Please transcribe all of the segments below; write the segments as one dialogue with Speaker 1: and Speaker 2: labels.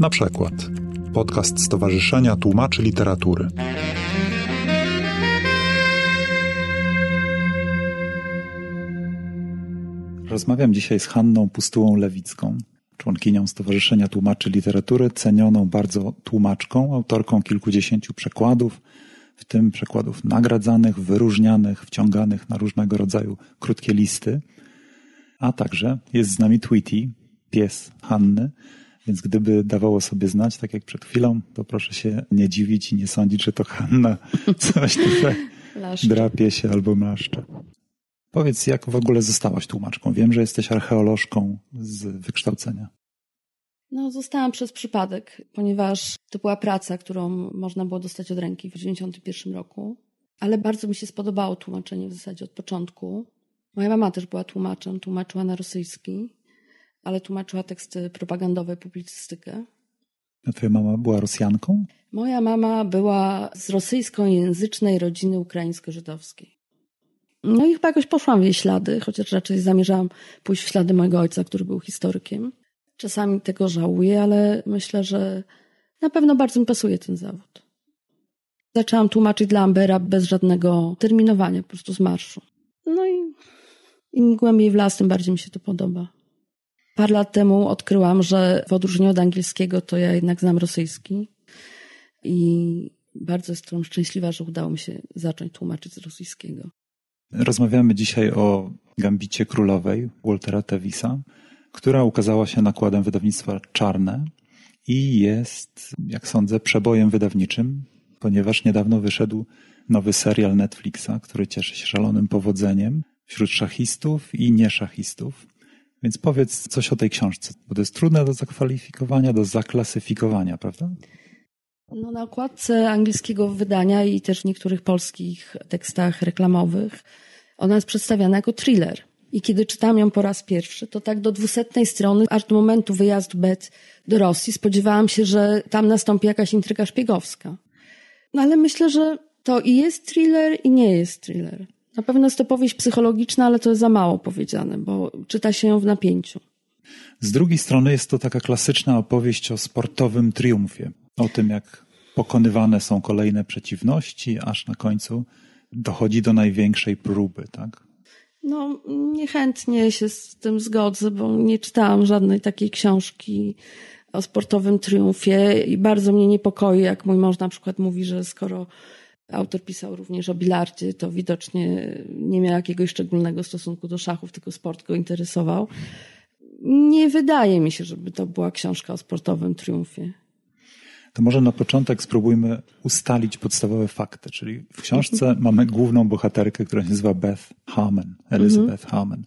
Speaker 1: Na przykład podcast Stowarzyszenia Tłumaczy Literatury. Rozmawiam dzisiaj z Hanną Pustułą Lewicką, członkinią Stowarzyszenia Tłumaczy Literatury, cenioną bardzo tłumaczką, autorką kilkudziesięciu przekładów, w tym przekładów nagradzanych, wyróżnianych, wciąganych na różnego rodzaju krótkie listy. A także jest z nami Tweety, pies Hanny, więc gdyby dawało sobie znać, tak jak przed chwilą, to proszę się nie dziwić i nie sądzić, że to Hanna coś tutaj drapie się albo maszcze. Powiedz, jak w ogóle zostałaś tłumaczką? Wiem, że jesteś archeolożką z wykształcenia.
Speaker 2: No, zostałam przez przypadek, ponieważ to była praca, którą można było dostać od ręki w 1991 roku. Ale bardzo mi się spodobało tłumaczenie w zasadzie od początku. Moja mama też była tłumaczem, tłumaczyła na rosyjski, ale tłumaczyła teksty propagandowe, publicystykę.
Speaker 1: A twoja mama była Rosjanką?
Speaker 2: Moja mama była z rosyjskojęzycznej rodziny ukraińsko-żydowskiej. No i chyba jakoś poszłam w jej ślady, chociaż raczej zamierzałam pójść w ślady mojego ojca, który był historykiem. Czasami tego żałuję, ale myślę, że na pewno bardzo mi pasuje ten zawód. Zaczęłam tłumaczyć dla Ambera bez żadnego terminowania, po prostu z marszu. No i im głębiej w las, tym bardziej mi się to podoba. Parę lat temu odkryłam, że w odróżnieniu od angielskiego to ja jednak znam rosyjski i bardzo jestem szczęśliwa, że udało mi się zacząć tłumaczyć z rosyjskiego.
Speaker 1: Rozmawiamy dzisiaj o Gambicie Królowej Waltera Tevisa, która ukazała się nakładem wydawnictwa Czarne i jest, jak sądzę, przebojem wydawniczym, ponieważ niedawno wyszedł nowy serial Netflixa, który cieszy się szalonym powodzeniem wśród szachistów i nieszachistów. Więc powiedz coś o tej książce, bo to jest trudne do zakwalifikowania, do zaklasyfikowania, prawda?
Speaker 2: No, na okładce angielskiego wydania i też w niektórych polskich tekstach reklamowych ona jest przedstawiana jako thriller. I kiedy czytałam ją po raz pierwszy, to tak do dwusetnej strony, aż do momentu wyjazdu Bet do Rosji, spodziewałam się, że tam nastąpi jakaś intryga szpiegowska. No ale myślę, że to i jest thriller, i nie jest thriller. Na pewno jest to powieść psychologiczna, ale to jest za mało powiedziane, bo czyta się ją w napięciu.
Speaker 1: Z drugiej strony jest to taka klasyczna opowieść o sportowym triumfie. O tym, jak pokonywane są kolejne przeciwności, aż na końcu dochodzi do największej próby, tak?
Speaker 2: No, niechętnie się z tym zgodzę, bo nie czytałam żadnej takiej książki o sportowym triumfie i bardzo mnie niepokoi, jak mój mąż na przykład mówi, że skoro autor pisał również o bilardzie, to widocznie nie miał jakiegoś szczególnego stosunku do szachów, tylko sport go interesował. Nie wydaje mi się, żeby to była książka o sportowym triumfie.
Speaker 1: To może na początek spróbujmy ustalić podstawowe fakty. Czyli w książce mhm. mamy główną bohaterkę, która się nazywa Beth Harmon, Elizabeth mhm. Harmon.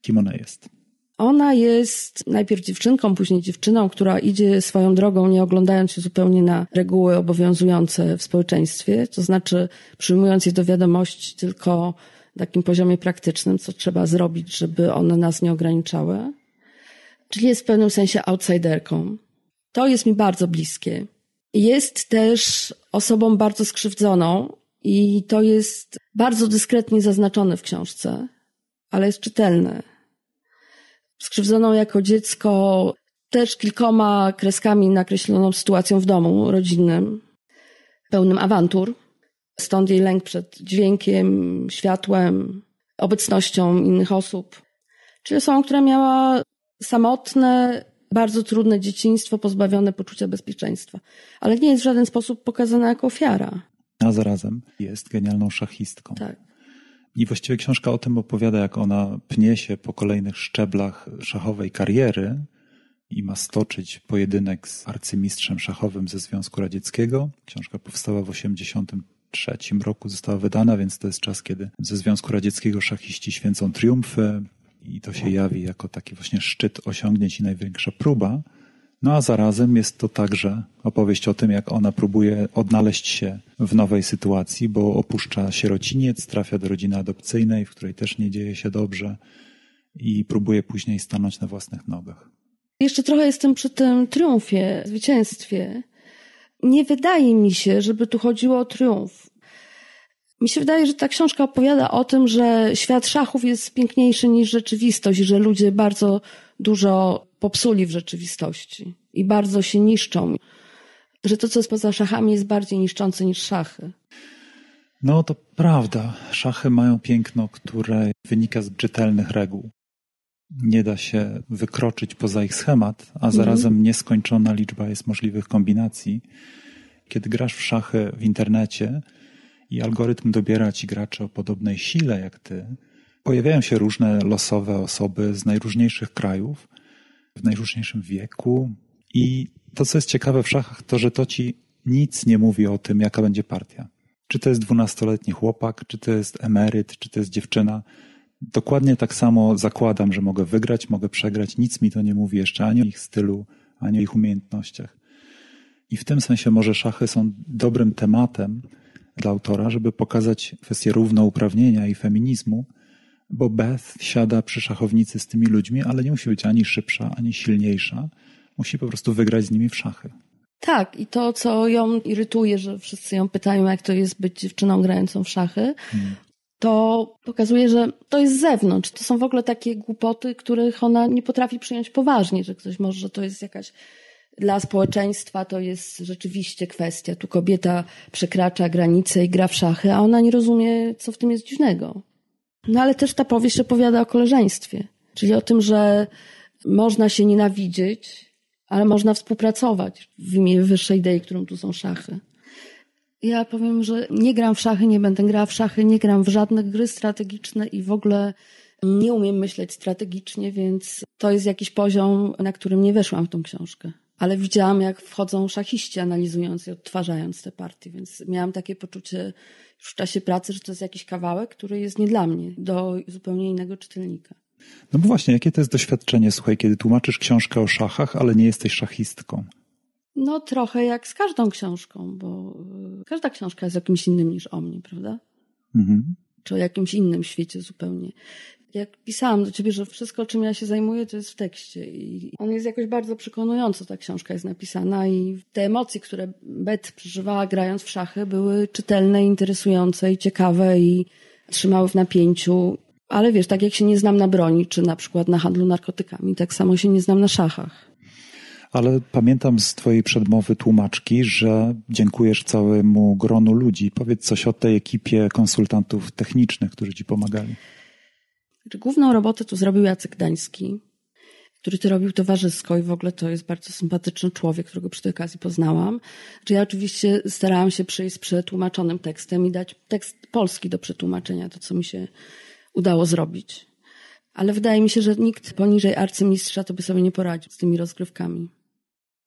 Speaker 1: Kim ona jest?
Speaker 2: Ona jest najpierw dziewczynką, później dziewczyną, która idzie swoją drogą, nie oglądając się zupełnie na reguły obowiązujące w społeczeństwie, to znaczy przyjmując je do wiadomości tylko na takim poziomie praktycznym, co trzeba zrobić, żeby one nas nie ograniczały. Czyli jest w pewnym sensie outsiderką. To jest mi bardzo bliskie. Jest też osobą bardzo skrzywdzoną i to jest bardzo dyskretnie zaznaczone w książce, ale jest czytelne. Skrzywdzoną jako dziecko też kilkoma kreskami nakreśloną sytuacją w domu rodzinnym, pełnym awantur. Stąd jej lęk przed dźwiękiem, światłem, obecnością innych osób. Czyli osobą, która miała samotne, bardzo trudne dzieciństwo, pozbawione poczucia bezpieczeństwa. Ale nie jest w żaden sposób pokazana jako ofiara.
Speaker 1: A zarazem jest genialną szachistką.
Speaker 2: Tak.
Speaker 1: I właściwie książka o tym opowiada, jak ona pnie się po kolejnych szczeblach szachowej kariery i ma stoczyć pojedynek z arcymistrzem szachowym ze Związku Radzieckiego. Książka powstała w 1983 roku, została wydana, więc to jest czas, kiedy ze Związku Radzieckiego szachiści święcą triumfy i to się jawi jako taki właśnie szczyt osiągnięć i największa próba. No a zarazem jest to także opowieść o tym, jak ona próbuje odnaleźć się w nowej sytuacji, bo opuszcza sierociniec, trafia do rodziny adopcyjnej, w której też nie dzieje się dobrze i próbuje później stanąć na własnych nogach.
Speaker 2: Jeszcze trochę jestem przy tym triumfie, zwycięstwie. Nie wydaje mi się, żeby tu chodziło o triumf. Mi się wydaje, że ta książka opowiada o tym, że świat szachów jest piękniejszy niż rzeczywistość, że ludzie bardzo dużo popsuli w rzeczywistości i bardzo się niszczą. Że to, co jest poza szachami, jest bardziej niszczące niż szachy.
Speaker 1: No to prawda. Szachy mają piękno, które wynika z czytelnych reguł. Nie da się wykroczyć poza ich schemat, a zarazem mm. nieskończona liczba jest możliwych kombinacji. Kiedy grasz w szachy w internecie i algorytm dobiera ci graczy o podobnej sile jak ty, pojawiają się różne losowe osoby z najróżniejszych krajów, w najróżniejszym wieku. I to, co jest ciekawe w szachach, to, że to ci nic nie mówi o tym, jaka będzie partia. Czy to jest dwunastoletni chłopak, czy to jest emeryt, czy to jest dziewczyna. Dokładnie tak samo zakładam, że mogę wygrać, mogę przegrać. Nic mi to nie mówi jeszcze ani o ich stylu, ani o ich umiejętnościach. I w tym sensie może szachy są dobrym tematem dla autora, żeby pokazać kwestię równouprawnienia i feminizmu, bo Beth siada przy szachownicy z tymi ludźmi, ale nie musi być ani szybsza, ani silniejsza. Musi po prostu wygrać z nimi w szachy.
Speaker 2: Tak, i to, co ją irytuje, że wszyscy ją pytają, jak to jest być dziewczyną grającą w szachy, hmm. to pokazuje, że to jest z zewnątrz. To są w ogóle takie głupoty, których ona nie potrafi przyjąć poważnie, że ktoś może, że to jest jakaś dla społeczeństwa to jest rzeczywiście kwestia. Tu kobieta przekracza granice i gra w szachy, a ona nie rozumie, co w tym jest dziwnego. No ale też ta powieść opowiada o koleżeństwie, czyli o tym, że można się nienawidzić, ale można współpracować w imię wyższej idei, którą tu są szachy. Ja powiem, że nie gram w szachy, nie będę grała w szachy, nie gram w żadne gry strategiczne i w ogóle nie umiem myśleć strategicznie, więc to jest jakiś poziom, na którym nie weszłam w tą książkę. Ale widziałam, jak wchodzą szachiści analizując i odtwarzając te partie, więc miałam takie poczucie już w czasie pracy, że to jest jakiś kawałek, który jest nie dla mnie, do zupełnie innego czytelnika.
Speaker 1: No bo właśnie, jakie to jest doświadczenie, słuchaj, kiedy tłumaczysz książkę o szachach, ale nie jesteś szachistką?
Speaker 2: No trochę jak z każdą książką, bo y, każda książka jest jakimś innym niż o mnie, prawda? Mhm. Czy o jakimś innym świecie zupełnie. Jak pisałam do ciebie, że wszystko, czym ja się zajmuję, to jest w tekście. I on jest jakoś bardzo przekonująco, ta książka jest napisana i te emocje, które Bet przeżywała grając w szachy, były czytelne, interesujące i ciekawe i trzymały w napięciu. Ale wiesz, tak jak się nie znam na broni, czy na przykład na handlu narkotykami, tak samo się nie znam na szachach.
Speaker 1: Ale pamiętam z Twojej przedmowy tłumaczki, że dziękujesz całemu gronu ludzi. Powiedz coś o tej ekipie konsultantów technicznych, którzy Ci pomagali.
Speaker 2: Główną robotę tu zrobił Jacek Dański, który to robił towarzysko i w ogóle to jest bardzo sympatyczny człowiek, którego przy tej okazji poznałam. Czy ja oczywiście starałam się przyjść z przetłumaczonym tekstem i dać tekst polski do przetłumaczenia, to co mi się udało zrobić. Ale wydaje mi się, że nikt poniżej arcymistrza to by sobie nie poradził z tymi rozgrywkami.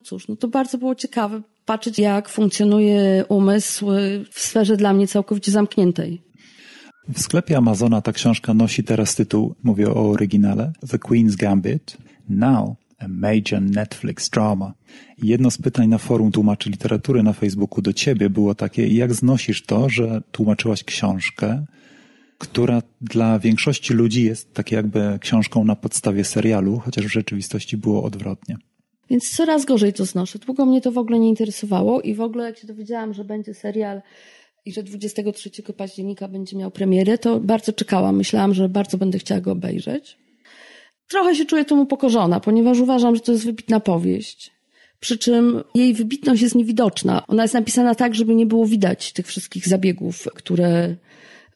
Speaker 2: Cóż, no to bardzo było ciekawe patrzeć, jak funkcjonuje umysł w sferze dla mnie całkowicie zamkniętej.
Speaker 1: W sklepie Amazona ta książka nosi teraz tytuł, mówię o oryginale, The Queen's Gambit. Now a major Netflix drama. Jedno z pytań na forum tłumaczy literatury na Facebooku do ciebie było takie, jak znosisz to, że tłumaczyłaś książkę, która dla większości ludzi jest tak jakby książką na podstawie serialu, chociaż w rzeczywistości było odwrotnie.
Speaker 2: Więc coraz gorzej to znoszę. Długo mnie to w ogóle nie interesowało i w ogóle jak się dowiedziałam, że będzie serial i że 23 października będzie miał premierę, to bardzo czekałam. Myślałam, że bardzo będę chciała go obejrzeć. Trochę się czuję temu pokorzona, ponieważ uważam, że to jest wybitna powieść. Przy czym jej wybitność jest niewidoczna. Ona jest napisana tak, żeby nie było widać tych wszystkich zabiegów, które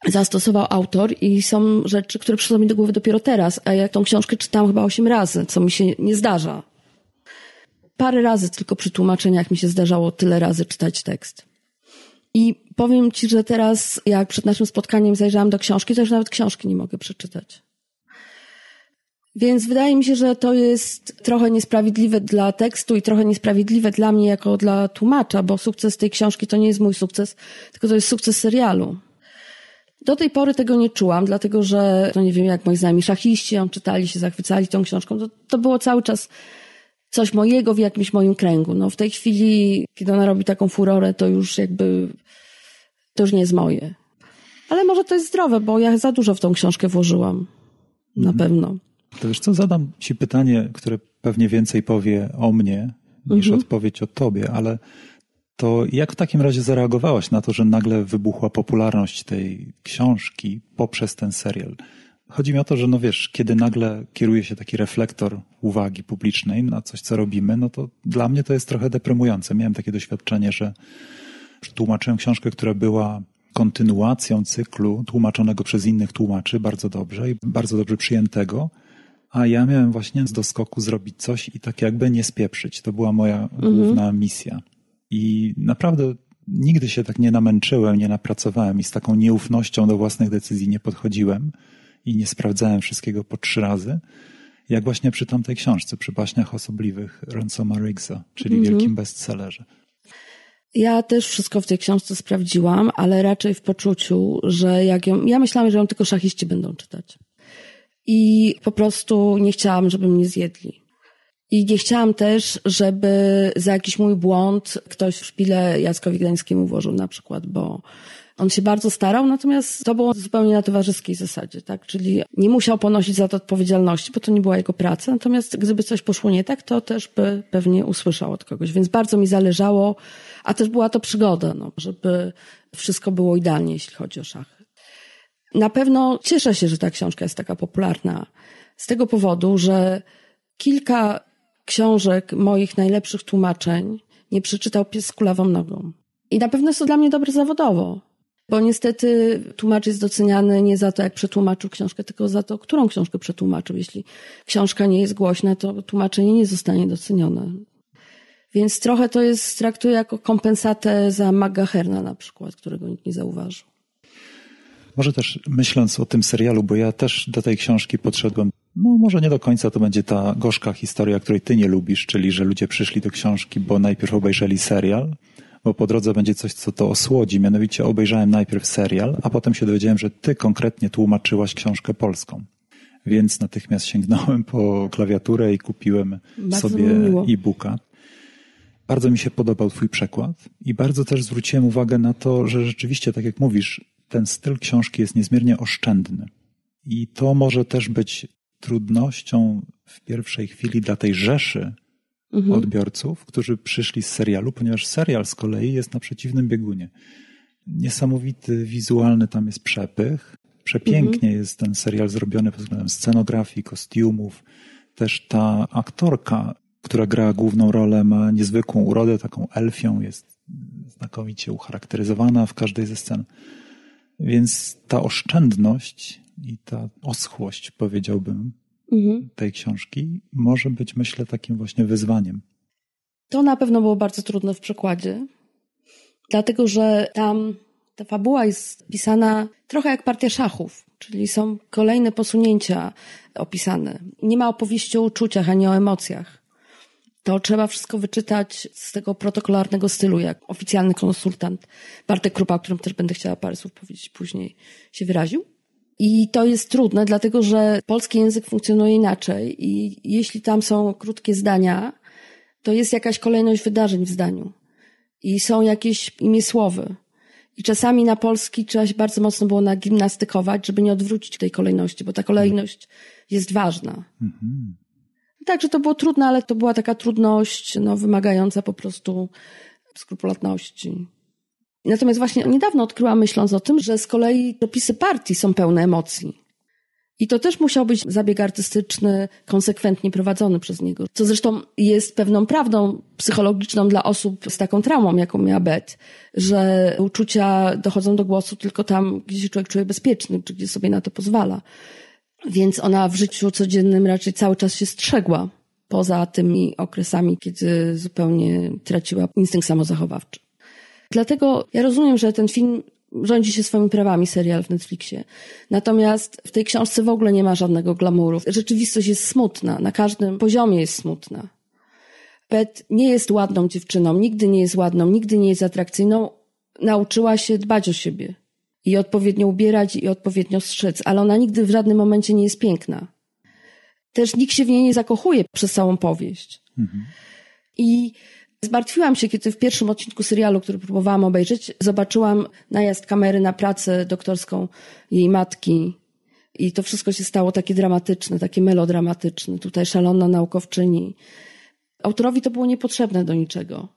Speaker 2: zastosował autor i są rzeczy, które przyszły mi do głowy dopiero teraz, a ja tą książkę czytałam chyba osiem razy, co mi się nie zdarza. Parę razy tylko przy tłumaczeniach mi się zdarzało tyle razy czytać tekst. I powiem ci, że teraz, jak przed naszym spotkaniem zajrzałam do książki, to już nawet książki nie mogę przeczytać. Więc wydaje mi się, że to jest trochę niesprawiedliwe dla tekstu i trochę niesprawiedliwe dla mnie jako dla tłumacza, bo sukces tej książki to nie jest mój sukces, tylko to jest sukces serialu. Do tej pory tego nie czułam, dlatego że, no nie wiem, jak moi znajomi szachiści ją czytali, się zachwycali tą książką, to, to było cały czas coś mojego w jakimś moim kręgu. No w tej chwili, kiedy ona robi taką furorę, to już jakby, to już nie jest moje. Ale może to jest zdrowe, bo ja za dużo w tą książkę włożyłam. Na mhm. pewno.
Speaker 1: To wiesz co, zadam ci pytanie, które pewnie więcej powie o mnie niż mhm. odpowiedź o tobie, ale to jak w takim razie zareagowałaś na to, że nagle wybuchła popularność tej książki poprzez ten serial? Chodzi mi o to, że no wiesz, kiedy nagle kieruje się taki reflektor uwagi publicznej na coś, co robimy, no to dla mnie to jest trochę deprymujące. Miałem takie doświadczenie, że tłumaczyłem książkę, która była kontynuacją cyklu tłumaczonego przez innych tłumaczy bardzo dobrze i bardzo dobrze przyjętego, a ja miałem właśnie z doskoku zrobić coś i tak jakby nie spieprzyć. To była moja mhm. główna misja. I naprawdę nigdy się tak nie namęczyłem, nie napracowałem i z taką nieufnością do własnych decyzji nie podchodziłem i nie sprawdzałem wszystkiego po trzy razy, jak właśnie przy tamtej książce, przy baśniach osobliwych Ransoma Riggsa, czyli mhm. wielkim bestsellerze.
Speaker 2: Ja też wszystko w tej książce sprawdziłam, ale raczej w poczuciu, że jak ją, ja myślałam, że ją tylko szachiści będą czytać. I po prostu nie chciałam, żeby mnie zjedli. I nie chciałam też, żeby za jakiś mój błąd ktoś w szpilę Jackowi Gdańskiemu włożył na przykład, bo on się bardzo starał, natomiast to było zupełnie na towarzyskiej zasadzie, tak? Czyli nie musiał ponosić za to odpowiedzialności, bo to nie była jego praca. Natomiast gdyby coś poszło nie tak, to też by pewnie usłyszał od kogoś. Więc bardzo mi zależało, a też była to przygoda, no, żeby wszystko było idealnie, jeśli chodzi o szachy. Na pewno cieszę się, że ta książka jest taka popularna z tego powodu, że kilka książek moich najlepszych tłumaczeń nie przeczytał pies z kulawą nogą. I na pewno jest to dla mnie dobre zawodowo, bo niestety tłumacz jest doceniany nie za to, jak przetłumaczył książkę, tylko za to, którą książkę przetłumaczył. Jeśli książka nie jest głośna, to tłumaczenie nie zostanie docenione. Więc trochę to jest, traktuję jako kompensatę za Magga Herna na przykład, którego nikt nie zauważył.
Speaker 1: Może też myśląc o tym serialu, bo ja też do tej książki podszedłem, no może nie do końca to będzie ta gorzka historia, której ty nie lubisz, czyli że ludzie przyszli do książki, bo najpierw obejrzeli serial, bo po drodze będzie coś, co to osłodzi. Mianowicie obejrzałem najpierw serial, a potem się dowiedziałem, że ty konkretnie tłumaczyłaś książkę polską. Więc natychmiast sięgnąłem po klawiaturę i kupiłem Bardzo sobie e-booka. Bardzo mi się podobał Twój przekład i bardzo też zwróciłem uwagę na to, że rzeczywiście, tak jak mówisz, ten styl książki jest niezmiernie oszczędny. I to może też być trudnością w pierwszej chwili dla tej rzeszy mhm. odbiorców, którzy przyszli z serialu, ponieważ serial z kolei jest na przeciwnym biegunie. Niesamowity wizualny tam jest przepych. Przepięknie mhm. jest ten serial zrobiony pod względem scenografii, kostiumów. Też ta aktorka, która gra główną rolę, ma niezwykłą urodę, taką elfią, jest znakomicie ucharakteryzowana w każdej ze scen. Więc ta oszczędność i ta oschłość, powiedziałbym, mhm. tej książki może być, myślę, takim właśnie wyzwaniem.
Speaker 2: To na pewno było bardzo trudne w przekładzie, dlatego że tam ta fabuła jest pisana trochę jak partia szachów, czyli są kolejne posunięcia opisane. Nie ma opowieści o uczuciach ani o emocjach. To trzeba wszystko wyczytać z tego protokolarnego stylu, jak oficjalny konsultant Bartek Krupa, o którym też będę chciała parę słów powiedzieć później, się wyraził. I to jest trudne, dlatego że polski język funkcjonuje inaczej i jeśli tam są krótkie zdania, to jest jakaś kolejność wydarzeń w zdaniu i są jakieś imię słowy. I czasami na polski trzeba się bardzo mocno było nagimnastykować, żeby nie odwrócić tej kolejności, bo ta kolejność jest ważna. Mhm. Także to było trudne, ale to była taka trudność no, wymagająca po prostu skrupulatności. Natomiast właśnie niedawno odkryłam, myśląc o tym, że z kolei dopisy partii są pełne emocji. I to też musiał być zabieg artystyczny, konsekwentnie prowadzony przez niego. Co zresztą jest pewną prawdą psychologiczną dla osób z taką traumą, jaką miała Bet, że uczucia dochodzą do głosu tylko tam, gdzie się człowiek czuje bezpieczny, czy gdzie sobie na to pozwala. Więc ona w życiu codziennym raczej cały czas się strzegła, poza tymi okresami, kiedy zupełnie traciła instynkt samozachowawczy. Dlatego ja rozumiem, że ten film rządzi się swoimi prawami, serial w Netflixie. Natomiast w tej książce w ogóle nie ma żadnego glamouru. Rzeczywistość jest smutna, na każdym poziomie jest smutna. Pet nie jest ładną dziewczyną, nigdy nie jest ładną, nigdy nie jest atrakcyjną. Nauczyła się dbać o siebie i odpowiednio ubierać i odpowiednio strzec, ale ona nigdy w żadnym momencie nie jest piękna. Też nikt się w niej nie zakochuje przez całą powieść. Mhm. I Zmartwiłam się, kiedy w pierwszym odcinku serialu, który próbowałam obejrzeć, zobaczyłam najazd kamery na pracę doktorską jej matki. I to wszystko się stało takie dramatyczne, takie melodramatyczne. Tutaj szalona naukowczyni. Autorowi to było niepotrzebne do niczego.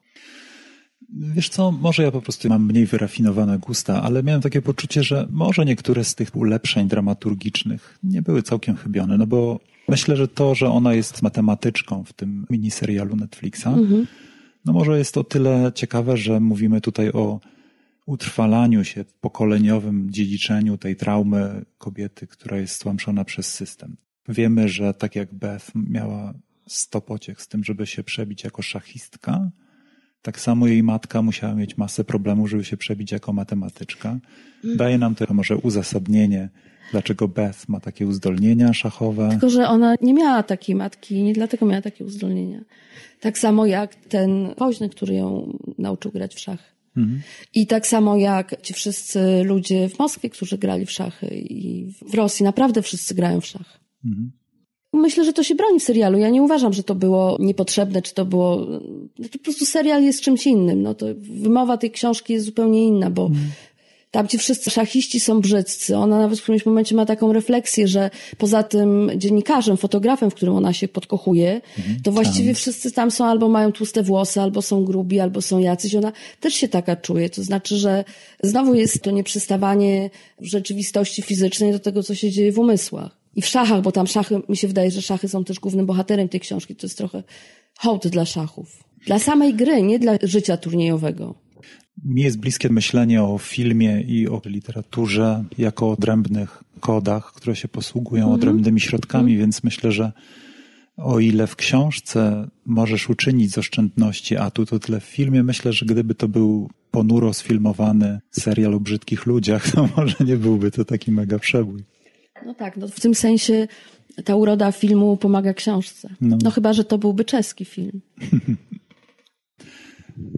Speaker 1: Wiesz co, może ja po prostu mam mniej wyrafinowane gusta, ale miałem takie poczucie, że może niektóre z tych ulepszeń dramaturgicznych nie były całkiem chybione, no bo myślę, że to, że ona jest matematyczką w tym miniserialu Netflixa, mhm. No może jest to tyle ciekawe, że mówimy tutaj o utrwalaniu się w pokoleniowym dziedziczeniu tej traumy kobiety, która jest stłamszona przez system. Wiemy, że tak jak Beth miała sto pociech z tym, żeby się przebić jako szachistka, tak samo jej matka musiała mieć masę problemów, żeby się przebić jako matematyczka. Daje nam to może uzasadnienie, dlaczego Beth ma takie uzdolnienia szachowe.
Speaker 2: Tylko, że ona nie miała takiej matki i nie dlatego miała takie uzdolnienia. Tak samo jak ten woźny, który ją nauczył grać w szachy. Mhm. I tak samo jak ci wszyscy ludzie w Moskwie, którzy grali w szachy i w Rosji, naprawdę wszyscy grają w szachy. Mhm. Myślę, że to się broni w serialu. Ja nie uważam, że to było niepotrzebne, czy to było. No to po prostu serial jest czymś innym. No to wymowa tej książki jest zupełnie inna, bo mm. tam ci wszyscy szachiści są brzydcy. Ona nawet w którymś momencie ma taką refleksję, że poza tym dziennikarzem, fotografem, w którym ona się podkochuje, mm. to właściwie tam. wszyscy tam są albo mają tłuste włosy, albo są grubi, albo są jacyś. Ona też się taka czuje. To znaczy, że znowu jest to nieprzystawanie w rzeczywistości fizycznej do tego, co się dzieje w umysłach. I w szachach, bo tam szachy, mi się wydaje, że szachy są też głównym bohaterem tej książki. To jest trochę hołd dla szachów. Dla samej gry, nie dla życia turniejowego.
Speaker 1: Mi jest bliskie myślenie o filmie i o literaturze jako o odrębnych kodach, które się posługują -hmm. odrębnymi środkami, -hmm. więc myślę, że o ile w książce możesz uczynić z oszczędności atut, o tyle w filmie myślę, że gdyby to był ponuro sfilmowany serial o brzydkich ludziach, to może nie byłby to taki mega przebój.
Speaker 2: No tak, no w tym sensie ta uroda filmu pomaga książce. No, no chyba, że to byłby czeski film.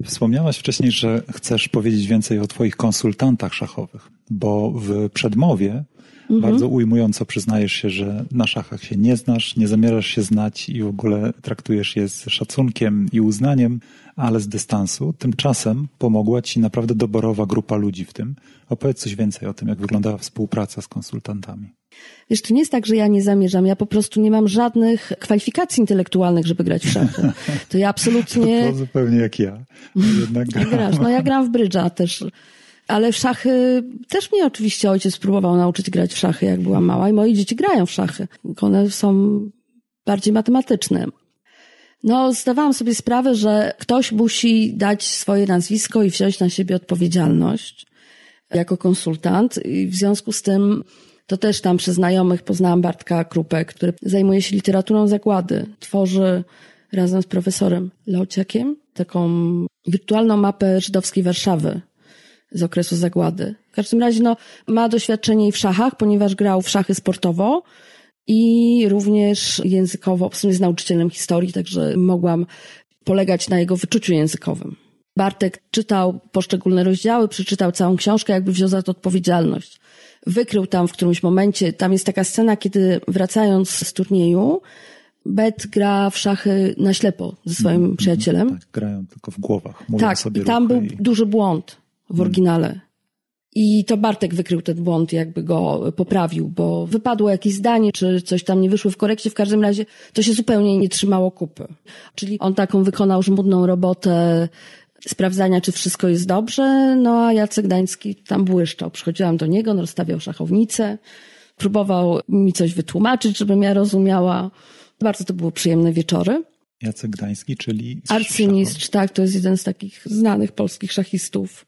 Speaker 1: Wspomniałaś wcześniej, że chcesz powiedzieć więcej o Twoich konsultantach szachowych, bo w przedmowie mhm. bardzo ujmująco przyznajesz się, że na szachach się nie znasz, nie zamierzasz się znać i w ogóle traktujesz je z szacunkiem i uznaniem, ale z dystansu. Tymczasem pomogła Ci naprawdę doborowa grupa ludzi w tym. Opowiedz coś więcej o tym, jak wyglądała współpraca z konsultantami.
Speaker 2: Wiesz, to nie jest tak, że ja nie zamierzam. Ja po prostu nie mam żadnych kwalifikacji intelektualnych, żeby grać w szachy. To ja absolutnie...
Speaker 1: To, to zupełnie jak ja.
Speaker 2: Jednak gram. Grasz. No ja gram w brydża też. Ale w szachy też mnie oczywiście ojciec próbował nauczyć grać w szachy, jak byłam mała i moi dzieci grają w szachy. One są bardziej matematyczne. No, zdawałam sobie sprawę, że ktoś musi dać swoje nazwisko i wziąć na siebie odpowiedzialność jako konsultant i w związku z tym to też tam przez znajomych poznałam Bartka Krupę, który zajmuje się literaturą zagłady. Tworzy razem z profesorem Leociakiem taką wirtualną mapę żydowskiej Warszawy z okresu zagłady. W każdym razie no, ma doświadczenie i w szachach, ponieważ grał w szachy sportowo i również językowo, w sumie jest nauczycielem historii, także mogłam polegać na jego wyczuciu językowym. Bartek czytał poszczególne rozdziały, przeczytał całą książkę, jakby wziął za to odpowiedzialność wykrył tam w którymś momencie, tam jest taka scena, kiedy wracając z turnieju, Bet gra w szachy na ślepo ze swoim mm, przyjacielem.
Speaker 1: Tak, grają tylko w głowach. Mówią
Speaker 2: tak,
Speaker 1: sobie
Speaker 2: i tam był
Speaker 1: i...
Speaker 2: duży błąd w mm. oryginale. I to Bartek wykrył ten błąd, jakby go poprawił, bo wypadło jakieś zdanie, czy coś tam nie wyszło w korekcie. W każdym razie to się zupełnie nie trzymało kupy. Czyli on taką wykonał żmudną robotę sprawdzania, czy wszystko jest dobrze, no a Jacek Gdański tam błyszczał. Przychodziłam do niego, on rozstawiał szachownicę, próbował mi coś wytłumaczyć, żebym ja rozumiała. Bardzo to były przyjemne wieczory.
Speaker 1: Jacek Gdański, czyli...
Speaker 2: Arcymistrz, tak, to jest jeden z takich znanych polskich szachistów.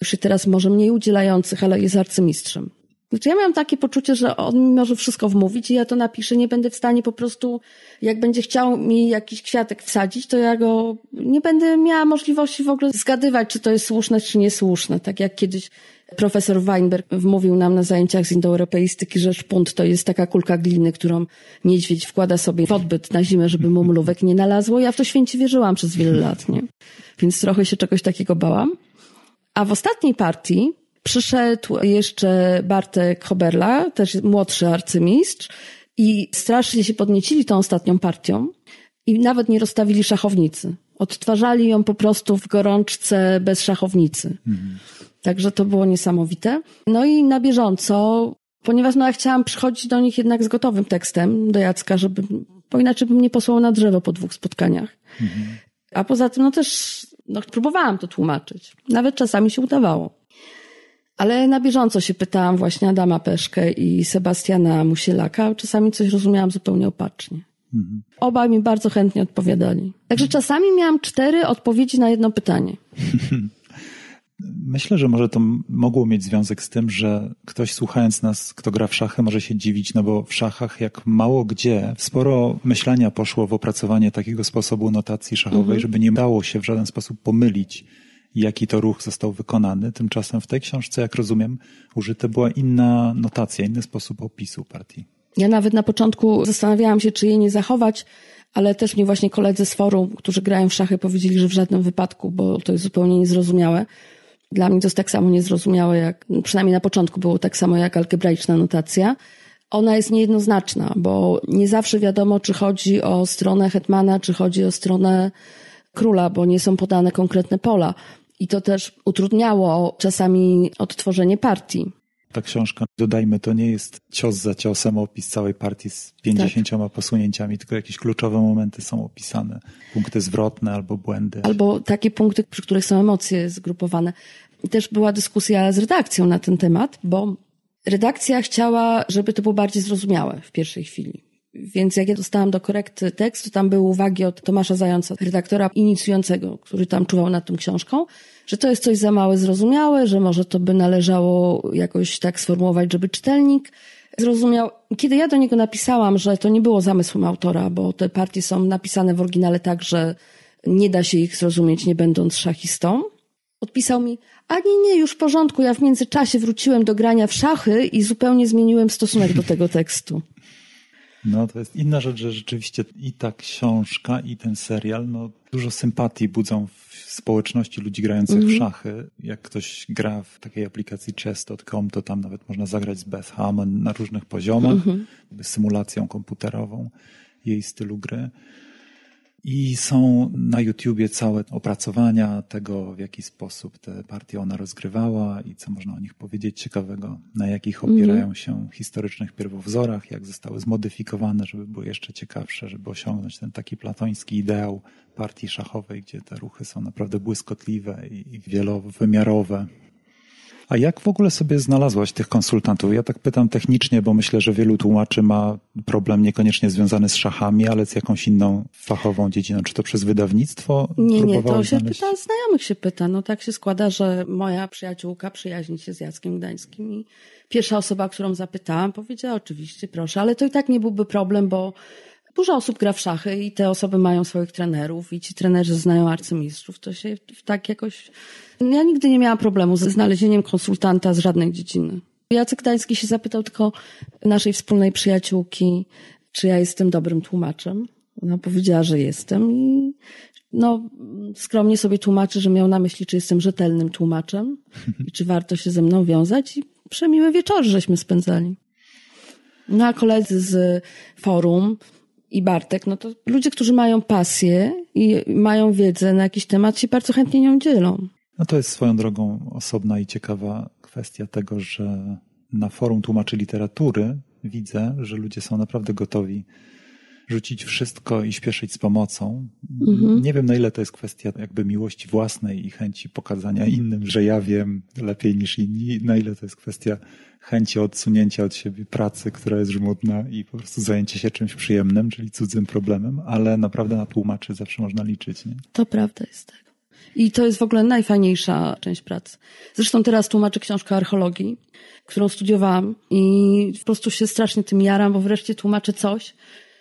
Speaker 2: Już teraz może mniej udzielających, ale jest arcymistrzem. Znaczy ja miałam takie poczucie, że on mi może wszystko wmówić i ja to napiszę, nie będę w stanie po prostu, jak będzie chciał mi jakiś kwiatek wsadzić, to ja go nie będę miała możliwości w ogóle zgadywać, czy to jest słuszne, czy niesłuszne. Tak jak kiedyś profesor Weinberg wmówił nam na zajęciach z indoeuropeistyki, że szpunt to jest taka kulka gliny, którą niedźwiedź wkłada sobie w odbyt na zimę, żeby mu mrówek nie nalazło. Ja w to święcie wierzyłam przez wiele lat, nie? Więc trochę się czegoś takiego bałam. A w ostatniej partii Przyszedł jeszcze Bartek Hoberla, też młodszy arcymistrz i strasznie się podniecili tą ostatnią partią i nawet nie rozstawili szachownicy. Odtwarzali ją po prostu w gorączce bez szachownicy. Mhm. Także to było niesamowite. No i na bieżąco, ponieważ no ja chciałam przychodzić do nich jednak z gotowym tekstem, do Jacka, żeby, bo inaczej bym nie posłał na drzewo po dwóch spotkaniach. Mhm. A poza tym, no też No, próbowałam to tłumaczyć. Nawet czasami się udawało. Ale na bieżąco się pytałam właśnie Adama Peszkę i Sebastiana Musielaka. Czasami coś rozumiałam zupełnie opacznie. Mhm. Obaj mi bardzo chętnie odpowiadali. Także czasami miałam cztery odpowiedzi na jedno pytanie.
Speaker 1: Myślę, że może to mogło mieć związek z tym, że ktoś słuchając nas, kto gra w szachy, może się dziwić, no bo w szachach, jak mało gdzie, sporo myślenia poszło w opracowanie takiego sposobu notacji szachowej, mhm. żeby nie dało się w żaden sposób pomylić, jaki to ruch został wykonany. Tymczasem w tej książce, jak rozumiem, użyta była inna notacja, inny sposób opisu partii.
Speaker 2: Ja nawet na początku zastanawiałam się, czy jej nie zachować, ale też mnie właśnie koledzy z forum, którzy grają w szachy, powiedzieli, że w żadnym wypadku, bo to jest zupełnie niezrozumiałe. Dla mnie to jest tak samo niezrozumiałe, jak przynajmniej na początku było tak samo jak algebraiczna notacja. Ona jest niejednoznaczna, bo nie zawsze wiadomo, czy chodzi o stronę hetmana, czy chodzi o stronę króla, bo nie są podane konkretne pola. I to też utrudniało czasami odtworzenie partii.
Speaker 1: Ta książka, dodajmy, to nie jest cios za ciosem opis całej partii z 50 tak. posunięciami, tylko jakieś kluczowe momenty są opisane. Punkty zwrotne albo błędy.
Speaker 2: Albo takie punkty, przy których są emocje zgrupowane. I też była dyskusja z redakcją na ten temat, bo redakcja chciała, żeby to było bardziej zrozumiałe w pierwszej chwili. Więc jak ja dostałam do korekty tekstu, tam były uwagi od Tomasza Zająca, redaktora inicjującego, który tam czuwał nad tą książką, że to jest coś za małe zrozumiałe, że może to by należało jakoś tak sformułować, żeby czytelnik zrozumiał. Kiedy ja do niego napisałam, że to nie było zamysłem autora, bo te partie są napisane w oryginale tak, że nie da się ich zrozumieć, nie będąc szachistą, odpisał mi, a nie, nie, już w porządku, ja w międzyczasie wróciłem do grania w szachy i zupełnie zmieniłem stosunek do tego tekstu.
Speaker 1: No to jest inna rzecz, że rzeczywiście i ta książka, i ten serial, no dużo sympatii budzą w społeczności ludzi grających mm -hmm. w mhm. szachy. Jak ktoś gra w takiej aplikacji chess.com, to tam nawet można zagrać z Beth Harmon na różnych poziomach, mm -hmm. symulacją komputerową jej stylu gry. I są na YouTubie całe opracowania tego, w jaki sposób te partie ona rozgrywała i co można o nich powiedzieć ciekawego, na jakich mhm. opierają się historycznych pierwowzorach, jak zostały zmodyfikowane, żeby były jeszcze ciekawsze, żeby osiągnąć ten taki platoński ideał partii szachowej, gdzie te ruchy są naprawdę błyskotliwe i wielowymiarowe. A jak w ogóle sobie znalazłaś tych konsultantów? Ja tak pytam technicznie, bo myślę, że wielu tłumaczy ma problem niekoniecznie związany z szachami, ale z jakąś inną fachową dziedziną. Czy to przez wydawnictwo?
Speaker 2: Nie, nie, to się znaleźć? pyta, znajomych się pyta. No tak się składa, że moja przyjaciółka przyjaźni się z Jackiem Gdańskim i pierwsza osoba, którą zapytałam, powiedziała oczywiście, proszę, ale to i tak nie byłby problem, bo Dużo osób gra w szachy i te osoby mają swoich trenerów i ci trenerzy znają arcymistrzów. To się tak jakoś... Ja nigdy nie miałam problemu ze znalezieniem konsultanta z żadnej dziedziny. Jacek Gdański się zapytał tylko naszej wspólnej przyjaciółki, czy ja jestem dobrym tłumaczem. Ona powiedziała, że jestem i no, skromnie sobie tłumaczy, że miał na myśli, czy jestem rzetelnym tłumaczem i czy warto się ze mną wiązać i przemiłe wieczory żeśmy spędzali. No a koledzy z forum i Bartek, no to ludzie, którzy mają pasję i mają wiedzę na jakiś temat, się bardzo chętnie nią dzielą.
Speaker 1: No to jest swoją drogą osobna i ciekawa kwestia tego, że na forum tłumaczy literatury widzę, że ludzie są naprawdę gotowi rzucić wszystko i śpieszyć z pomocą. Mhm. Nie wiem, na ile to jest kwestia jakby miłości własnej i chęci pokazania innym, że ja wiem lepiej niż inni, na ile to jest kwestia chęci odsunięcia od siebie pracy, która jest żmudna i po prostu zajęcie się czymś przyjemnym, czyli cudzym problemem, ale naprawdę na tłumaczy zawsze można liczyć. Nie?
Speaker 2: To prawda jest tak. I to jest w ogóle najfajniejsza część pracy. Zresztą teraz tłumaczę książkę archeologii, którą studiowałam i po prostu się strasznie tym jaram, bo wreszcie tłumaczę coś,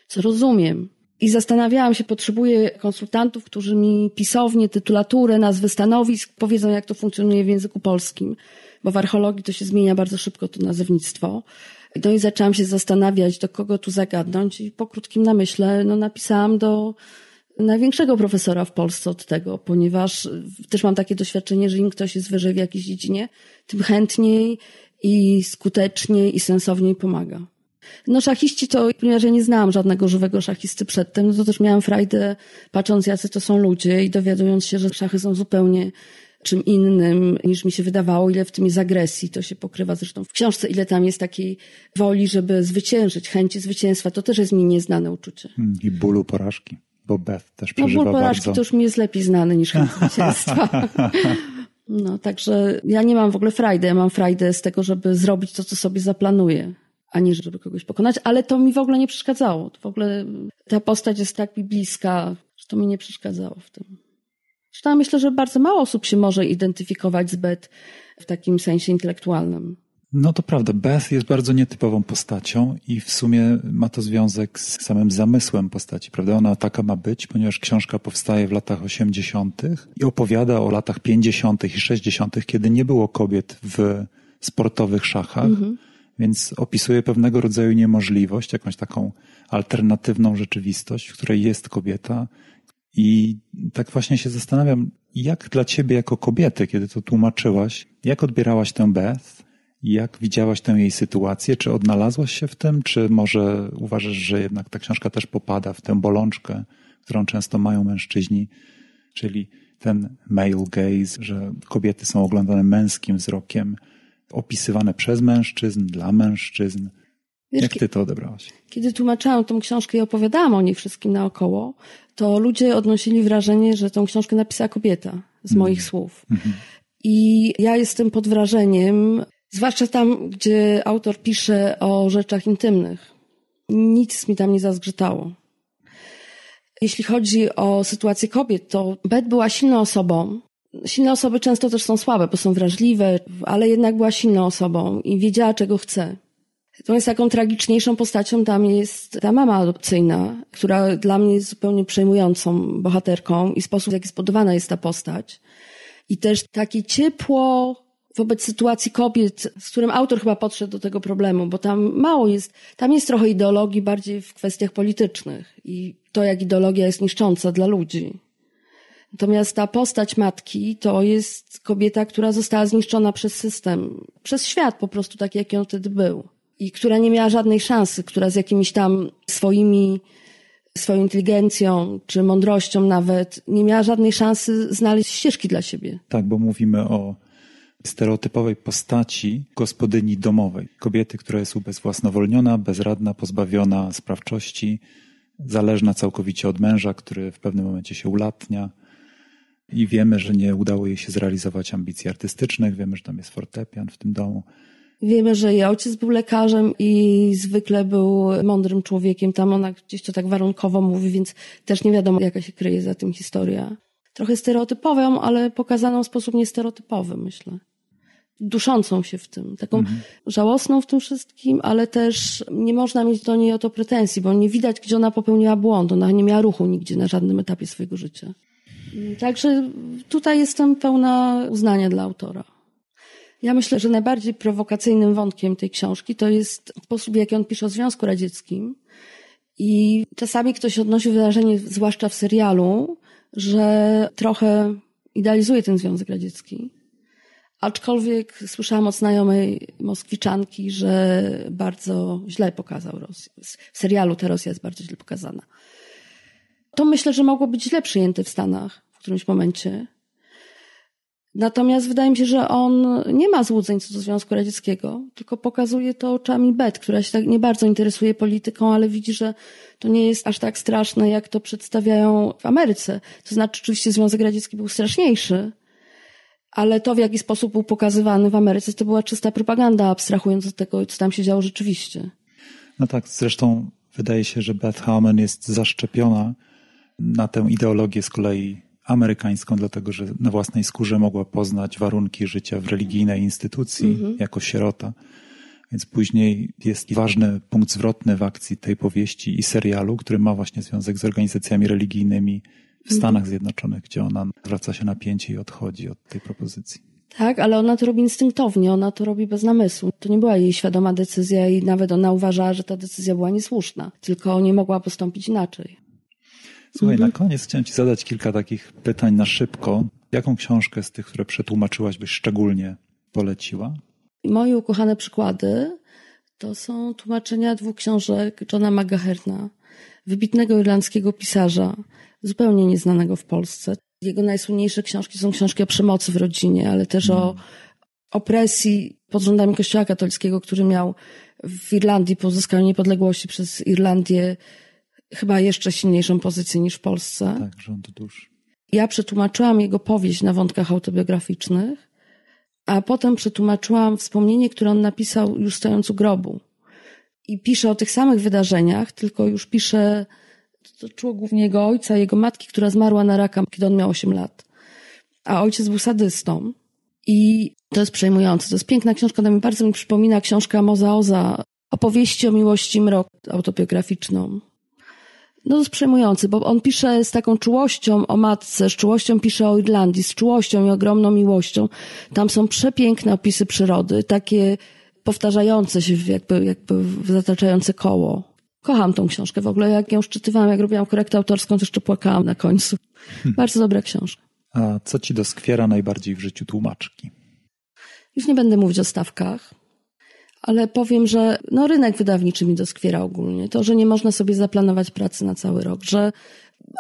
Speaker 2: co rozumiem. I zastanawiałam się, potrzebuję konsultantów, którzy mi pisownie, tytulaturę, nazwy stanowisk powiedzą, jak to funkcjonuje w języku polskim bo w archeologii to się zmienia bardzo szybko to nazewnictwo. No i zaczęłam się zastanawiać, do kogo tu zagadnąć i po krótkim namyśle no, napisałam do największego profesora w Polsce od tego, ponieważ też mam takie doświadczenie, że im ktoś jest wyżej w jakiejś dziedzinie, tym chętniej i skuteczniej i sensowniej pomaga. No szachiści to, ponieważ ja nie znałam żadnego żywego szachisty przedtem, no to też miałam frajdę patrząc jacy to są ludzie i dowiadując się, że szachy są zupełnie czym innym niż mi się wydawało, ile w tym jest agresji. To się pokrywa zresztą w książce, ile tam jest takiej woli, żeby zwyciężyć, chęci zwycięstwa. To też jest mi nieznane uczucie.
Speaker 1: Hmm, I bólu porażki. Bo Beth też
Speaker 2: No
Speaker 1: przeżywa
Speaker 2: ból porażki
Speaker 1: bardzo...
Speaker 2: to już mi jest lepiej znany niż chęć zwycięstwa. No, także ja nie mam w ogóle frajdy. Ja mam frajdę z tego, żeby zrobić to, co sobie zaplanuję, a nie żeby kogoś pokonać, ale to mi w ogóle nie przeszkadzało. To w ogóle ta postać jest tak mi bliska, że to mi nie przeszkadzało w tym. Zresztą myślę, że bardzo mało osób się może identyfikować z Beth w takim sensie intelektualnym.
Speaker 1: No to prawda, Beth jest bardzo nietypową postacią i w sumie ma to związek z samym zamysłem postaci, prawda? Ona taka ma być, ponieważ książka powstaje w latach 80. i opowiada o latach 50. i 60., kiedy nie było kobiet w sportowych szachach, mhm. więc opisuje pewnego rodzaju niemożliwość, jakąś taką alternatywną rzeczywistość, w której jest kobieta. I tak właśnie się zastanawiam, jak dla ciebie jako kobiety, kiedy to tłumaczyłaś, jak odbierałaś tę Beth? Jak widziałaś tę jej sytuację? Czy odnalazłaś się w tym? Czy może uważasz, że jednak ta książka też popada w tę bolączkę, którą często mają mężczyźni, czyli ten male gaze, że kobiety są oglądane męskim wzrokiem, opisywane przez mężczyzn, dla mężczyzn. Wiesz, Jak ty to odebrałaś?
Speaker 2: Kiedy tłumaczyłam tą książkę i opowiadałam o niej wszystkim naokoło, to ludzie odnosili wrażenie, że tą książkę napisała kobieta z mm. moich słów. Mm -hmm. I ja jestem pod wrażeniem Zwłaszcza tam, gdzie autor pisze o rzeczach intymnych. Nic mi tam nie zazgrzytało. Jeśli chodzi o sytuację kobiet, to Bet była silną osobą. Silne osoby często też są słabe, bo są wrażliwe, ale jednak była silną osobą i wiedziała, czego chce. Natomiast taką tragiczniejszą postacią tam jest ta mama adopcyjna, która dla mnie jest zupełnie przejmującą bohaterką i sposób, w jaki zbudowana jest ta postać. I też takie ciepło, wobec sytuacji kobiet, z którym autor chyba podszedł do tego problemu, bo tam mało jest, tam jest trochę ideologii bardziej w kwestiach politycznych i to, jak ideologia jest niszcząca dla ludzi. Natomiast ta postać matki to jest kobieta, która została zniszczona przez system, przez świat po prostu taki, jaki on wtedy był. I która nie miała żadnej szansy, która z jakimiś tam swoimi, swoją inteligencją czy mądrością nawet nie miała żadnej szansy znaleźć ścieżki dla siebie.
Speaker 1: Tak, bo mówimy o stereotypowej postaci gospodyni domowej. Kobiety, która jest ubezwłasnowolniona, bezradna, pozbawiona sprawczości, zależna całkowicie od męża, który w pewnym momencie się ulatnia. I wiemy, że nie udało jej się zrealizować ambicji artystycznych. Wiemy, że tam jest fortepian w tym domu.
Speaker 2: Wiemy, że jej ojciec był lekarzem i zwykle był mądrym człowiekiem. Tam ona gdzieś to tak warunkowo mówi, więc też nie wiadomo, jaka się kryje za tym historia. Trochę stereotypową, ale pokazaną w sposób niestereotypowy, myślę duszącą się w tym, taką mhm. żałosną w tym wszystkim, ale też nie można mieć do niej o to pretensji, bo nie widać, gdzie ona popełniła błąd. Ona nie miała ruchu nigdzie na żadnym etapie swojego życia. Także tutaj jestem pełna uznania dla autora. Ja myślę, że najbardziej prowokacyjnym wątkiem tej książki to jest sposób, w jaki on pisze o Związku Radzieckim. I czasami ktoś odnosi wrażenie, zwłaszcza w serialu, że trochę idealizuje ten Związek Radziecki Aczkolwiek słyszałam od znajomej Moskwiczanki, że bardzo źle pokazał Rosję. W serialu ta Rosja jest bardzo źle pokazana. To myślę, że mogło być źle przyjęte w Stanach w którymś momencie. Natomiast wydaje mi się, że on nie ma złudzeń co do Związku Radzieckiego, tylko pokazuje to oczami Bet, która się tak nie bardzo interesuje polityką, ale widzi, że to nie jest aż tak straszne, jak to przedstawiają w Ameryce. To znaczy, oczywiście Związek Radziecki był straszniejszy, ale to, w jaki sposób był pokazywany w Ameryce, to była czysta propaganda, abstrahując od tego, co tam się działo rzeczywiście.
Speaker 1: No tak, zresztą wydaje się, że Beth Harmon jest zaszczepiona na tę ideologię z kolei amerykańską, dlatego że na własnej skórze mogła poznać warunki życia w religijnej instytucji mhm. jako sierota. Więc później jest ważny punkt zwrotny w akcji tej powieści i serialu, który ma właśnie związek z organizacjami religijnymi w mhm. Stanach Zjednoczonych, gdzie ona zwraca się napięcie i odchodzi od tej propozycji.
Speaker 2: Tak, ale ona to robi instynktownie, ona to robi bez namysłu. To nie była jej świadoma decyzja i nawet ona uważała, że ta decyzja była niesłuszna, tylko nie mogła postąpić inaczej.
Speaker 1: Słuchaj, mhm. na koniec chciałem Ci zadać kilka takich pytań na szybko. Jaką książkę z tych, które przetłumaczyłaś, byś szczególnie poleciła?
Speaker 2: Moje ukochane przykłady to są tłumaczenia dwóch książek Johna McGaherna, wybitnego irlandzkiego pisarza, zupełnie nieznanego w Polsce. Jego najsłynniejsze książki są książki o przemocy w rodzinie, ale też o mm. opresji pod rządami Kościoła katolickiego, który miał w Irlandii po uzyskaniu niepodległości przez Irlandię chyba jeszcze silniejszą pozycję niż w Polsce.
Speaker 1: Tak, rząd dusz.
Speaker 2: Ja przetłumaczyłam jego powieść na wątkach autobiograficznych, a potem przetłumaczyłam wspomnienie, które on napisał już stojąc u grobu. I pisze o tych samych wydarzeniach, tylko już pisze, to czuło głównie jego ojca, jego matki, która zmarła na raka, kiedy on miał 8 lat. A ojciec był sadystą. I to jest przejmujące. To jest piękna książka, ona mi bardzo mi przypomina książka Moza Oza, opowieści o miłości mrok, autobiograficzną. No to jest przejmujący, bo on pisze z taką czułością o matce, z czułością pisze o Irlandii, z czułością i ogromną miłością. Tam są przepiękne opisy przyrody, takie powtarzające się, jakby, jakby zataczające koło. Kocham tą książkę w ogóle. Jak ją szczytywałam, jak robiłam korektę autorską, to jeszcze płakałam na końcu. Hmm. Bardzo dobra książka.
Speaker 1: A co ci doskwiera najbardziej w życiu tłumaczki?
Speaker 2: Już nie będę mówić o stawkach, ale powiem, że no, rynek wydawniczy mi doskwiera ogólnie. To, że nie można sobie zaplanować pracy na cały rok, że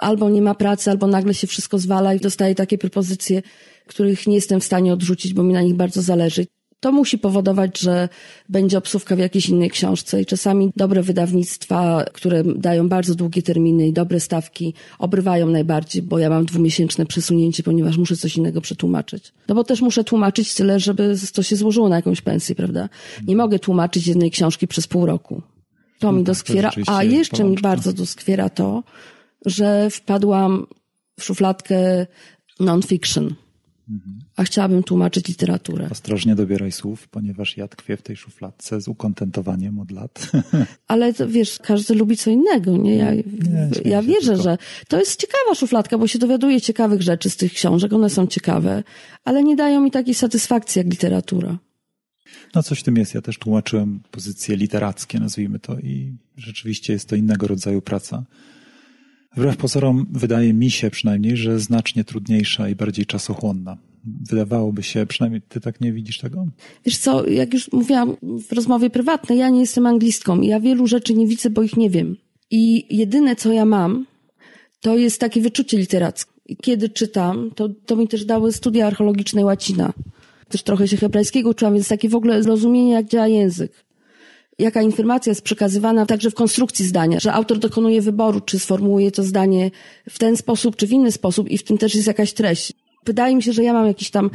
Speaker 2: albo nie ma pracy, albo nagle się wszystko zwala i dostaję takie propozycje, których nie jestem w stanie odrzucić, bo mi na nich bardzo zależy to musi powodować, że będzie obsówka w jakiejś innej książce i czasami dobre wydawnictwa, które dają bardzo długie terminy i dobre stawki, obrywają najbardziej, bo ja mam dwumiesięczne przesunięcie, ponieważ muszę coś innego przetłumaczyć. No bo też muszę tłumaczyć tyle, żeby to się złożyło na jakąś pensję, prawda? Nie mogę tłumaczyć jednej książki przez pół roku. To mi no tak, doskwiera. A jeszcze mi bardzo doskwiera to, że wpadłam w szufladkę non-fiction a chciałabym tłumaczyć literaturę.
Speaker 1: Ostrożnie dobieraj słów, ponieważ ja tkwię w tej szufladce z ukontentowaniem od lat.
Speaker 2: Ale to, wiesz, każdy lubi co innego, nie? Ja, nie, ja wierzę, tylko. że to jest ciekawa szufladka, bo się dowiaduje ciekawych rzeczy z tych książek, one są ciekawe, ale nie dają mi takiej satysfakcji jak literatura.
Speaker 1: No coś w tym jest. Ja też tłumaczyłem pozycje literackie, nazwijmy to, i rzeczywiście jest to innego rodzaju praca. Wbrew pozorom wydaje mi się przynajmniej, że znacznie trudniejsza i bardziej czasochłonna. Wydawałoby się, przynajmniej ty tak nie widzisz tego?
Speaker 2: Wiesz co, jak już mówiłam w rozmowie prywatnej, ja nie jestem anglistką i ja wielu rzeczy nie widzę, bo ich nie wiem. I jedyne, co ja mam, to jest takie wyczucie literackie. I kiedy czytam, to, to mi też dały studia archeologiczne łacina. Też trochę się hebrajskiego uczyłam, więc takie w ogóle zrozumienie, jak działa język jaka informacja jest przekazywana także w konstrukcji zdania, że autor dokonuje wyboru, czy sformułuje to zdanie w ten sposób, czy w inny sposób i w tym też jest jakaś treść. Wydaje mi się, że ja mam jakiś tam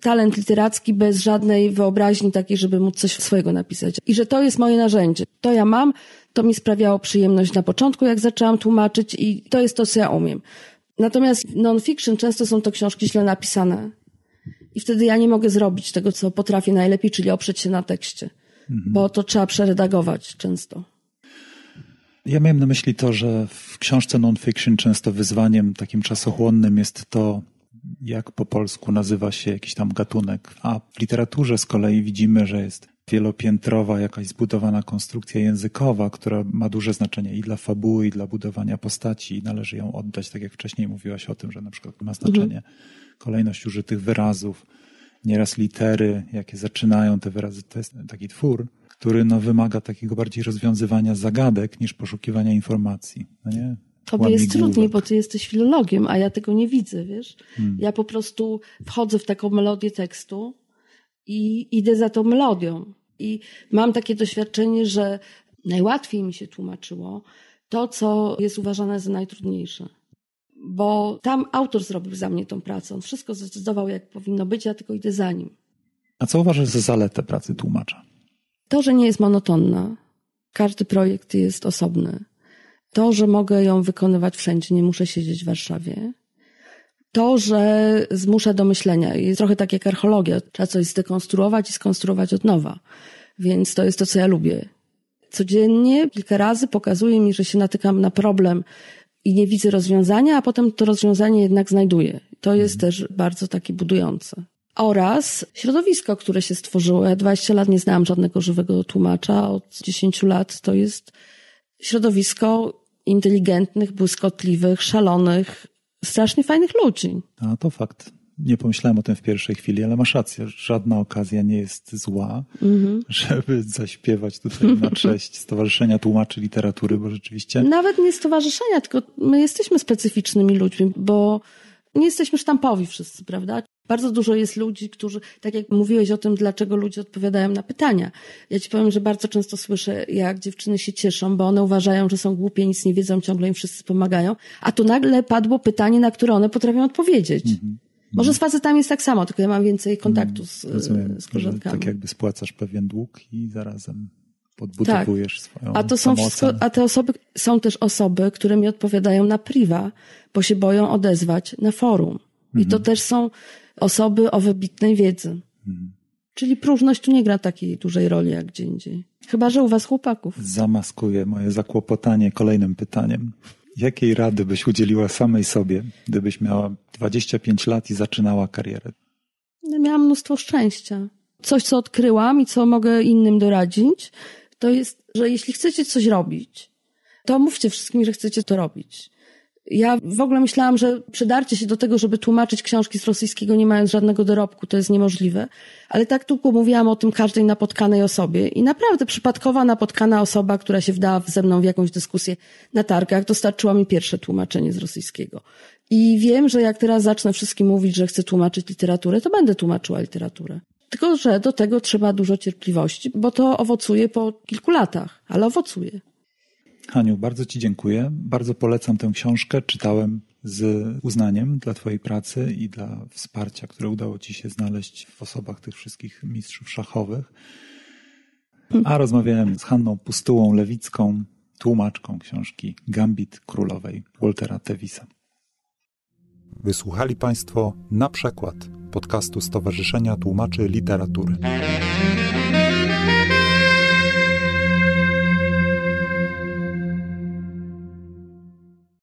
Speaker 2: talent literacki bez żadnej wyobraźni takiej, żeby móc coś swojego napisać. I że to jest moje narzędzie. To ja mam, to mi sprawiało przyjemność na początku, jak zaczęłam tłumaczyć i to jest to, co ja umiem. Natomiast non-fiction często są to książki źle napisane. I wtedy ja nie mogę zrobić tego, co potrafię najlepiej, czyli oprzeć się na tekście mhm. bo to trzeba przeredagować często.
Speaker 1: Ja miałem na myśli to, że w książce non-fiction często wyzwaniem takim czasochłonnym jest to, jak po polsku nazywa się jakiś tam gatunek, a w literaturze z kolei widzimy, że jest wielopiętrowa jakaś zbudowana konstrukcja językowa, która ma duże znaczenie i dla fabuły, i dla budowania postaci i należy ją oddać, tak jak wcześniej mówiłaś o tym, że na przykład ma znaczenie mhm. kolejność użytych wyrazów, nieraz litery, jakie zaczynają te wyrazy, to jest taki twór, który no, wymaga takiego bardziej rozwiązywania zagadek niż poszukiwania informacji. No nie?
Speaker 2: Tobie jest trudniej, bo ty jesteś filologiem, a ja tego nie widzę, wiesz? Hmm. Ja po prostu wchodzę w taką melodię tekstu i idę za tą melodią. I mam takie doświadczenie, że najłatwiej mi się tłumaczyło to, co jest uważane za najtrudniejsze bo tam autor zrobił za mnie tą pracę. On wszystko zdecydował, jak powinno być, ja tylko idę za nim.
Speaker 1: A co uważasz za zaletę pracy tłumacza?
Speaker 2: To, że nie jest monotonna. Każdy projekt jest osobny. To, że mogę ją wykonywać wszędzie, nie muszę siedzieć w Warszawie. To, że zmusza do myślenia. Jest trochę tak jak archeologia. Trzeba coś zdekonstruować i skonstruować od nowa. Więc to jest to, co ja lubię. Codziennie, kilka razy pokazuje mi, że się natykam na problem i nie widzę rozwiązania, a potem to rozwiązanie jednak znajduję. To jest mhm. też bardzo takie budujące. Oraz środowisko, które się stworzyło. Ja 20 lat nie znałam żadnego żywego tłumacza, od 10 lat to jest środowisko inteligentnych, błyskotliwych, szalonych, strasznie fajnych ludzi.
Speaker 1: A to fakt nie pomyślałem o tym w pierwszej chwili, ale masz rację, żadna okazja nie jest zła, mm-hmm. żeby zaśpiewać tutaj na cześć Stowarzyszenia Tłumaczy Literatury, bo rzeczywiście...
Speaker 2: Nawet nie stowarzyszenia, tylko my jesteśmy specyficznymi ludźmi, bo nie jesteśmy sztampowi wszyscy, prawda? Bardzo dużo jest ludzi, którzy, tak jak mówiłeś o tym, dlaczego ludzie odpowiadają na pytania. Ja ci powiem, że bardzo często słyszę, jak dziewczyny się cieszą, bo one uważają, że są głupie, nic nie wiedzą, ciągle im wszyscy pomagają. A tu nagle padło pytanie, na które one potrafią odpowiedzieć. Mhm. Może z facetami jest tak samo, tylko ja mam więcej kontaktu z, Rozumiem, z koleżankami.
Speaker 1: Tak jakby spłacasz pewien dług i zarazem podbudowujesz tak. swoją
Speaker 2: a to są wszystko, A te osoby są też osoby, które mi odpowiadają na priwa, bo się boją odezwać na forum. I to mhm. też są osoby o wybitnej wiedzy. Mhm. Czyli próżność tu nie gra takiej dużej roli jak gdzie indziej. Chyba, że u was chłopaków.
Speaker 1: Zamaskuję moje zakłopotanie kolejnym pytaniem. Jakiej rady byś udzieliła samej sobie, gdybyś miała 25 lat i zaczynała karierę?
Speaker 2: Ja miałam mnóstwo szczęścia. Coś, co odkryłam i co mogę innym doradzić, to jest, że jeśli chcecie coś robić, to mówcie wszystkim, że chcecie to robić. Ja w ogóle myślałam, że przedarcie się do tego, żeby tłumaczyć książki z rosyjskiego nie mając żadnego dorobku, to jest niemożliwe. Ale tak długo mówiłam o tym każdej napotkanej osobie i naprawdę przypadkowa napotkana osoba, która się wdała ze mną w jakąś dyskusję na targach, dostarczyła mi pierwsze tłumaczenie z rosyjskiego. I wiem, że jak teraz zacznę wszystkim mówić, że chcę tłumaczyć literaturę, to będę tłumaczyła literaturę. Tylko, że do tego trzeba dużo cierpliwości, bo to owocuje po kilku latach, ale owocuje.
Speaker 1: Haniu, bardzo Ci dziękuję. Bardzo polecam tę książkę. Czytałem z uznaniem dla Twojej pracy i dla wsparcia, które udało Ci się znaleźć w osobach tych wszystkich mistrzów szachowych. A rozmawiałem z Hanną Pustułą Lewicką, tłumaczką książki Gambit Królowej Waltera Tevisa. Wysłuchali Państwo na przykład podcastu Stowarzyszenia Tłumaczy Literatury.